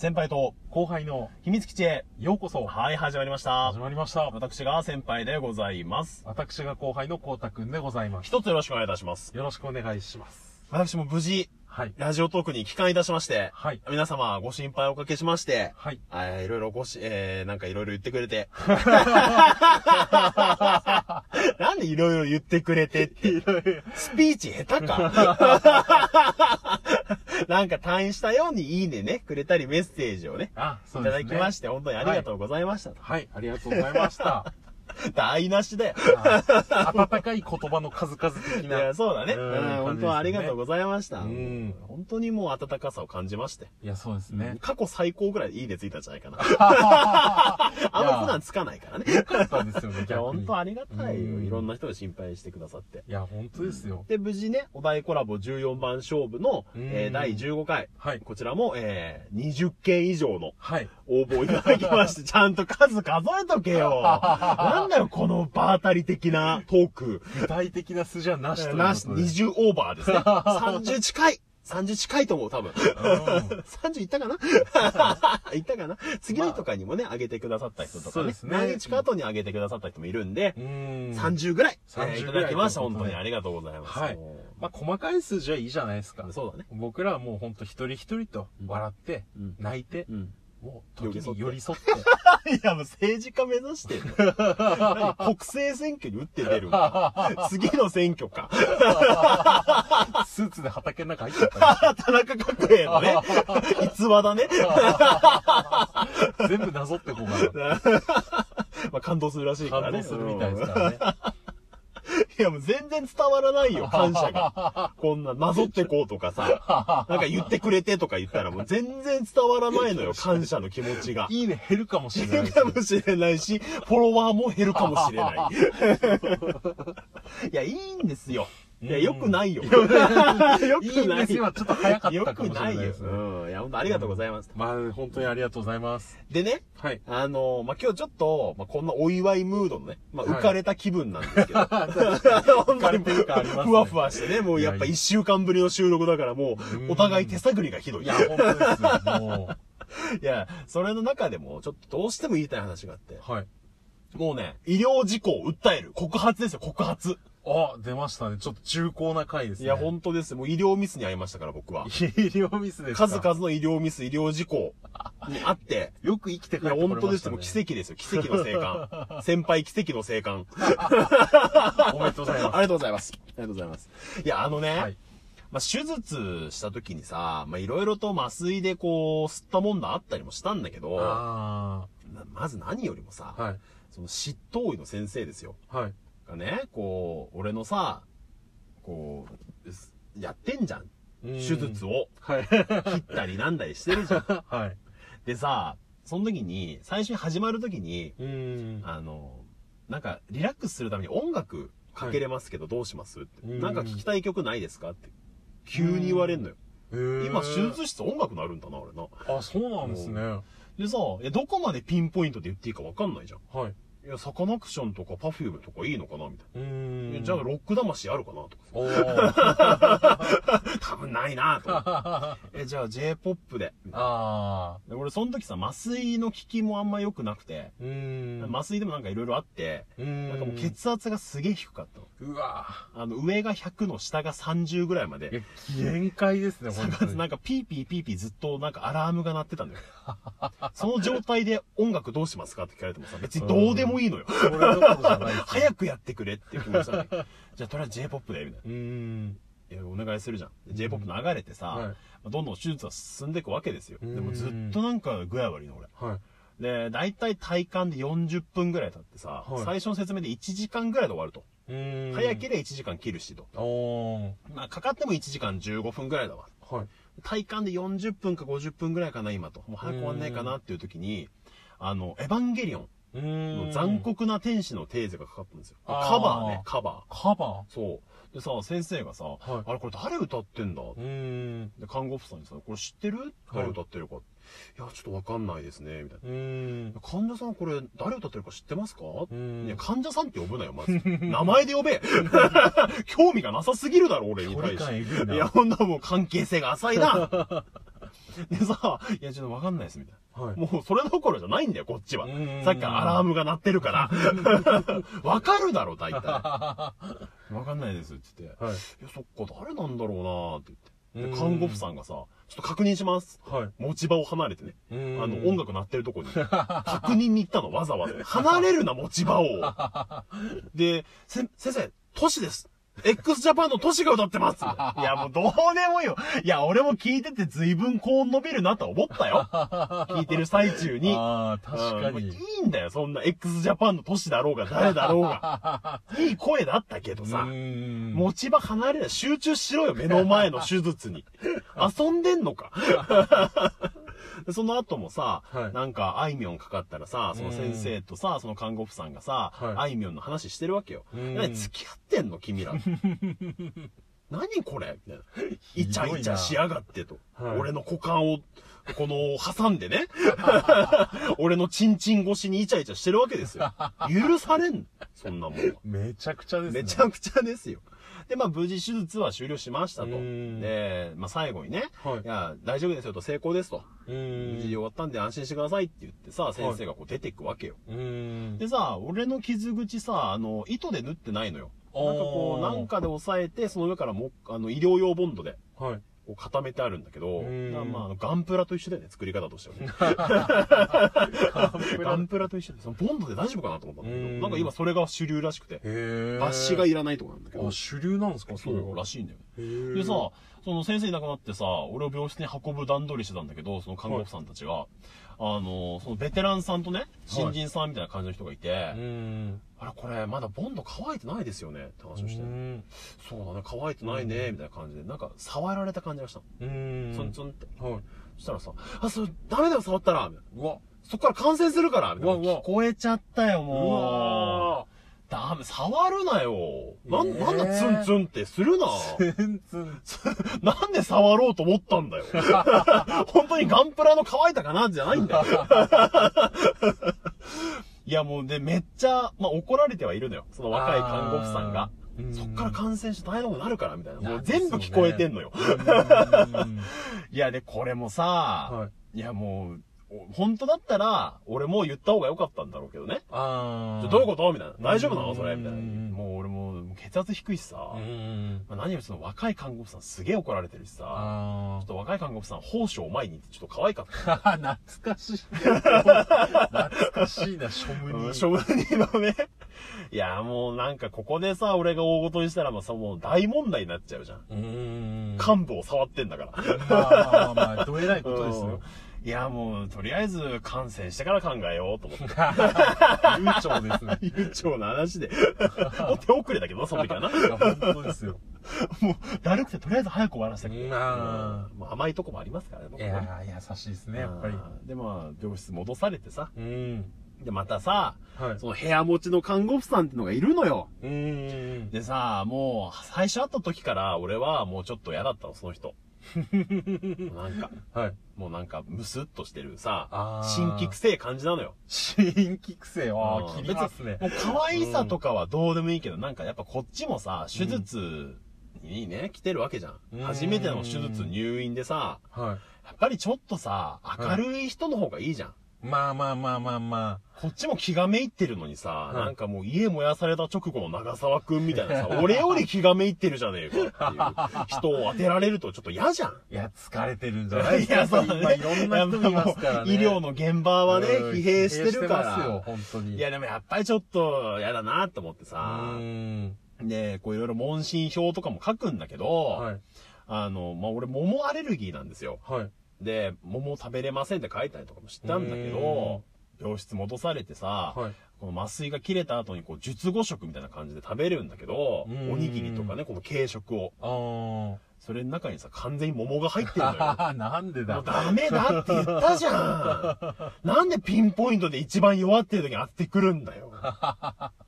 先輩と後輩の秘密基地へ。ようこそはい、始まりました始。まりました。私が先輩でございます。私が後輩のこうたくんでございます。一つよろしくお願いいたします。よろしくお願いします。私も無事、はい。ラジオトークに帰還いたしまして、はい。皆様ご心配おかけしまして、はい。えーいろいろごし、えー、なんかいろいろ言ってくれて。なんでいろいろ言ってくれてって。スピーチ下手かなんか退院したようにいいねね、くれたりメッセージをね、あ、そいうたですね。だきまして、本当にありがとうございましたと。はい。ありがとうございました。台無しだよ。あ温かい言葉の数々的いな。や、そうだね。本当はありがとうございました。うん本当にもう温かさを感じまして。いや、そうですね。過去最高ぐらいいいねついたんじゃないかな。あんま普段つかないからね。よかったですよね、いや。本当ありがたいよ。うんいろんな人が心配してくださって。いや、本当ですよ。で、無事ね、お題コラボ14番勝負の、うんえー第15回。はい。こちらも、えー、20件以上のはい。応募をいただきまして、ちゃんと数数えとけよ。なんだよ、この場当たり的なトーク。具体的な数字はなしとなし、ことで。20オーバーですね。30近い !30 近いと思う、多分。30いったかな？いったかな？次の日とかにもね、上げてくださった人とかね。そうですね何日か後に上げてくださった人もいるんでう、ん。30ぐらい、えー30いただきました。本当にありがとうございます。はいまあ、細かい数字はいいじゃないですか。そうだね。僕らはもうほんと一人一人と笑って、うん泣いて、うん。もう時に寄寄り添って。いや、もう政治家目指してんの 何？国政選挙に打って出る 次の選挙か。スーツで畑の中入っちゃった田中角栄のね、逸話だね。ら全部なぞってこうかまあ感動するらしいかな。らね。感動するみたいですからね。いやもう全然伝わらないよ、感謝が。こんな、なぞってこうとかさ、なんか言ってくれてとか言ったらもう全然伝わらないのよ、感謝の気持ちが。いいね減るかもしれない減るかもしれないし、フォロワーも減るかもしれない。いや、いいんですよ。いや、良くないよ。良くいいないですよ。ちょっと早かっ良たかもしれくなよないいで。すね。うん。いや、本当ありがとうございます。まあ、本当にありがとうございます。でね、はい。あのまあ、今日ちょっと、まあ、こんなお祝いムードのね、まあ、はい浮かれた気分なんですけど。浮かれてる感ありますねふわふわしてね、もうやっぱ一週間ぶりの収録だからもうお互い手探りがひどい。いや、本当ですよ。もいや、それの中でも、ちょっとどうしても言いたい話があって、う。はい。もうね、医療事故を訴える。告発ですよ、告発。あ、出ましたね。ちょっと重厚な回ですね。いや、本当ですよ。もう医療ミスに遭いましたから、僕は。医療ミスですか？数々の医療ミス、医療事故にあって、よく生きていや、帰ってこれました、ね。本当ですよ。もう奇跡ですよ。奇跡の生還。先輩奇跡の生還。おめでとうございます。ありがとうございます。ありがとうございます。いや、あのね、はい。まあ、手術した時にさ、まあ、いろいろと麻酔でこう、吸ったもんだあったりもしたんだけど、まず何よりもさ、あ。はい。その執刀医の先生ですよ。はい。がね、こう、俺のさ、こう、すやってんじゃん。手術をはい。切ったりなんだりしてるじゃん。はい。でさ、その時に、最初に始まる時に。あの、なんか、リラックスするために音楽かけれますけどどうしますって。うんなんか聞きたい曲ないですかって。急に言われんのよ。今、手術室音楽なるんだな、俺な。あ、そうなんですね。でさ、どこまでピンポイントで言っていいかわかんないじゃん。はい。いや、サカナクションとかパフュームとかいいのかなみたいな。いん。やじゃあ、ロック魂あるかなとかおー。多分ないなと。え、じゃあ J-POP で。あで俺、その時さ、麻酔の効きもあんま良くなくて、ー。うーん。麻酔でもなんかいろいろあって、うーん。なんかもう血圧がすげえ低かったの。うわあの、上が100の下が30ぐらいまいやで。、限界ですね、本当に。なんかピーピーピーピーずっとなんかアラームが鳴ってたのよ。その状態で音楽どうしますかって聞かれてもさ、別にどうでもいいのよ。早くやってくれっていう気持ちだね。じゃあとりあえず J-POP で、みたいな。うーん。いや、お願いするじゃん。で J-POP 流れてさ、どんどん手術は進んでいくわけですよ。うんでもずっとなんか具合悪いの、俺。はい。で、だいたい体感で40分ぐらい経ってさ、はい最初の説明で1時間ぐらいで終わると。早ければ1時間切るしと。まあ、かかっても1時間15分ぐらいだわ。はい。体感で40分か50分ぐらいかな、今と。もう早く終わんないかなっていう時に、あの、エヴァンゲリオン。の残。酷な天使のテーゼがかかったんですよ。カバーね、カバカバー？そう。でさ、先生がさ、いあれこれ誰歌ってんだ？で、看護婦さんにさ、これ知ってる？誰歌ってるか。いや、ちょっとわかんないですね、みたい。な。患者さんこれ誰歌ってるか知ってますか？んいや、患者さんって呼ぶなよ、まず。名前で呼べ 興味がなさすぎるだろ、俺に対して。いや、ほんなもう関係性が浅いな。でさ、いや、ちょっとわかんないです、みたいはい。な。もう、それどころじゃないんだよ、こっちはうん。さっきからアラームが鳴ってるから。わかるだろ、大体。わかんないです、って言って。はい。いや、そっか、誰なんだろうなって言って。看護婦さんがさ、ちょっと確認します。はい。持ち場を離れてね。ああの、音楽鳴ってるとこに、確認に行ったの、わざわざ。離れるな、持ち場を。で、せ、先生、都市です。X ジャパンの都市が歌ってます。いや、もうどうでもいいよ。いや、俺も聞いてて随分高音伸びるなと思ったよ。聞いてる最中に。ああ、確かうんもういに。いんだよ、そんな x ジャパンの都市だろうが誰だろうが。いい声だったけどさ。ん持ち場離れない。集中しろよ、目の前の手術に。遊んでんのか。でその後もさ、はいなんか、あいみょんかかったらさ、その先生とさ、その看護婦さんがさ、はいあいみょんの話してるわけよ。うん何付き合ってんの君ら。何これ？みたいな。イチャイチャしやがってと。はい俺の股間を、この、挟んでね。俺のチンチン越しにイチャイチャしてるわけですよ。許されんのそんなもんは。めちゃくちゃですね。めちゃくちゃですよ。で、まあ、無事手術は終了しましたと。うんで、まあ、最後にね、はいいや、大丈夫ですよと、成功ですと。う無事終ん。わったんで安心してくださいって言ってさ、先生がこう出ていくわけよ。うん。でさ、俺の傷口さ、あの、糸で縫ってないのよ。なんかこう、なんかで押さえて、その上からも、あの、医療用ボンドで、はい。こう固めてあるんだけど、まあ、あのガンプラと一緒だよね、作り方としてはね。ガンプラと一緒で、そのボンドで大丈夫かなと思ったんだけど、うんなんか今それが主流らしくて。抜歯がいらないとかなんだけどあ、、主流なんですかそうらしいんだよね。でさ、その先生いなくなってさ、俺を病室に運ぶ段取りしてたんだけど、その看護婦さんたちが、あの、そのベテランさんとね、新人さんみたいな感じの人がいて、うん。あれこれまだボンド乾いてないですよね？って話をして、うん。そうだね、乾いてないね、みたいな感じで、なんか触られた感じがしたの。うん。ツンツンって。はい。そしたらさ、あ、それダメだよ、触ったらみたいなうわ。そっから感染するからみたいな。うわうわ聞こえちゃったよ、うもわう。ダメ、触るなよ。なん、えーなんだツンツンってするな。全然。なんで触ろうと思ったんだよ。本当にガンプラの乾いたかなじゃないんだよ。いやもうで、めっちゃ、まあ怒られてはいるのよ。その若い看護婦さんが。そっから感染して大変なことになるから、みたいな。もう全部聞こえてんのよ。うんいや、で、これもさ、はい。いやもう、お本当だったら、俺もう言った方が良かったんだろうけどね。ああ。どういうこと？みたいな。大丈夫なの？それ？みたいな。うんもう俺もう血圧低いしさ。うん。まあ、何よりその若い看護婦さんすげえ怒られてるしさ。あちょっと若い看護婦さん、宝生前にってちょっと可愛かった。あ。懐かしい。懐かしいな、庶務うん、に。処分人のね。いや、もうなんかここでさ、俺が大事にしたらもうさ、もう大問題になっちゃうじゃん。うん。幹部を触ってんだから。まあまあまあまあ、どえらいことですよ。いや、もう、とりあえず感染してから考えようと思って。悠長ですね。悠長な話で。もう手遅れだけどな、その時はな。いや、本当ですよ。もう、だるくてとりあえず早く終わらせたくて。まあうんまあ甘いとこもありますからね、僕いやー、優しいですね、やっぱり。うんで、まあ、病室戻されてさ。うん。で、またさ、はい。その部屋持ちの看護婦さんってのがいるのよ。うん。でさ、もう、最初会った時から俺はもうちょっと嫌だったの、その人。なんか、はい。もうなんか、ムスッとしてるさ新規臭い感じなのよ。新規癖はうん切りますね。もう可愛さとかはどうでもいいけど、なんかやっぱこっちもさ、手術にね、来てるわけじゃん。うん初めての手術入院でさ、はやっぱりちょっとさ、明るい人の方がいいじゃん。い。まあまあまあまあまこっちも気がめいってるのにさ、いなんかもう家燃やされた直後の長沢くんみたいなさ、俺より気がめいってるじゃねえかっていう人を当てられるとちょっと嫌じゃん。あ。いや、疲れてるんじゃないですか。いや、そうだね。今いろんな人いますからね。医療の現場はね、うん疲弊してるか疲弊してますよ、ら。本当に。いや、でもやっぱりちょっと嫌だなと思ってうさ。ん。で、こういろいろ問診票とかも書くんだけど、はい。あの、まあ、俺桃アレルギーなんですよ。はい。で、桃食べれませんって書いたりとかもしたんだけど、病室戻されてさ、はい。この麻酔が切れた後にこう、術後食みたいな感じで食べるんだけど、うんおにぎりとかね、この軽食を。あそれの中にさ、完全に桃が入ってるのよ。あ。なんでだもうダメだって言ったじゃん なんでピンポイントで一番弱ってる時に当ててくるんだよ。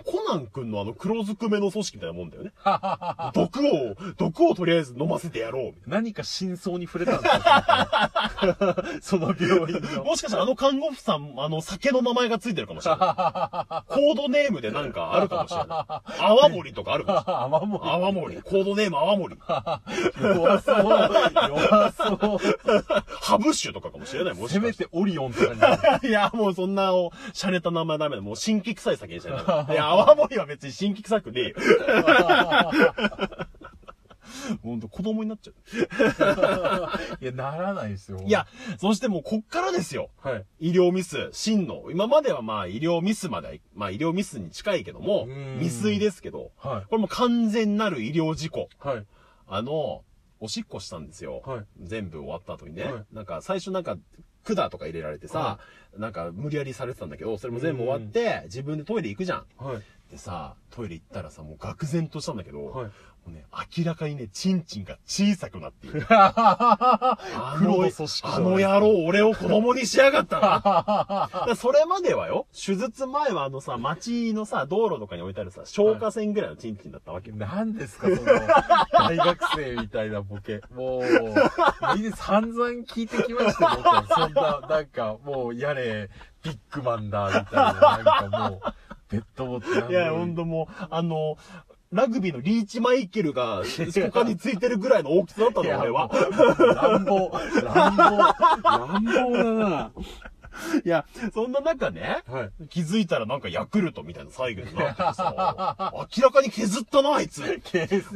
コナン君のあの黒ずくめの組織みたいなもんだよね。毒を、毒をとりあえず飲ませてやろうみたい何か真相に触れたんですか？その病院な。の。もしかしたらあの看護婦さん、あの酒の名前がついてるかもしれない。コードネームでなんかあるかもしれない。泡盛とかあるかもしれない。泡盛。泡盛。コードネーム泡盛。弱そう。弱そう。ハブッシュとかかもしれない。もしせめててオリオンとかに。いや、もうそんな、お洒落た名前ダメだ。もう新規臭い酒にしないいや、泡盛は別に新規臭くねえよ。ほんと子供になっちゃう。いや、ならないですよ。いや、、そしてもうこっからですよ。はい。医療ミス、真の。今まではまあ医療ミスまで、まあ医療ミスに近いけどもうん、未遂ですけど、はい。これもう完全なる医療事故。はい。あの、おしっこしたんですよ。はい全部終わった後にね。はいなんか最初なんか、管とか入れられてさ、はなんか無理やりされてたんだけど、それも全部終わって、自分でトイレ行くじゃん。はい。でさ、トイレ行ったらさ、もう愕然としたんだけど、はい。もうね、明らかにね、チンチンが小さくなっている。あ 黒のの組織あの野郎、俺を子供にしやがったな。それまではよ、手術前はあのさ、街のさ、道路とかに置いてあるさ、消火栓ぐらいのチンチンだったわけよ。何ですか、その、大学生みたいなボケ。もう、みんな散々聞いてきましたよ、僕はそんな、なんか、もう、やれ、ビッグマンだ、みたいな、なんかもう、ペットボトル。いや、ほんともう、あの、ラグビーのリーチマイケルが、他についてるぐらいの大きさだったの、俺は。乱暴、乱暴、乱暴だな。いや、そんな中ね、はい。気づいたらなんかヤクルトみたいな最後になっててさ、明らかに削ったな、あいつ。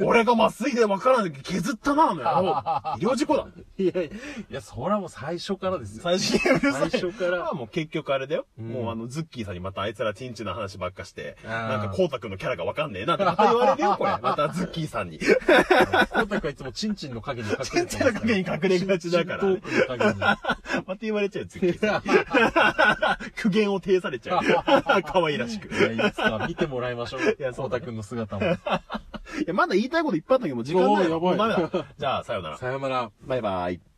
俺が麻酔でわからないけど削ったな、あの野郎。医療事故だ。いやいや、それはもう最初からですよ。最初最初からもう結局あれだよ。うんもうあの、ズッキーさんにまたあいつらチンチンの話ばっかして、なんかコウタ君のキャラがわかんねえなってまた言われるよ、これ。またズッキーさんに。コウタ君はいつもチンチンの影に隠れてますチンチンの影に隠れがちだから。また言われちゃうよ、ズッキーさんに。苦言を呈されちゃう。可愛らしく。いや、いいですか見てもらいましょう。いやそうだねコウタ君の姿も。いや、まだ言いたいこといっぱいあったけど、もう時間ないやばい。じゃあ、さようなら。さよなら。バイバイ。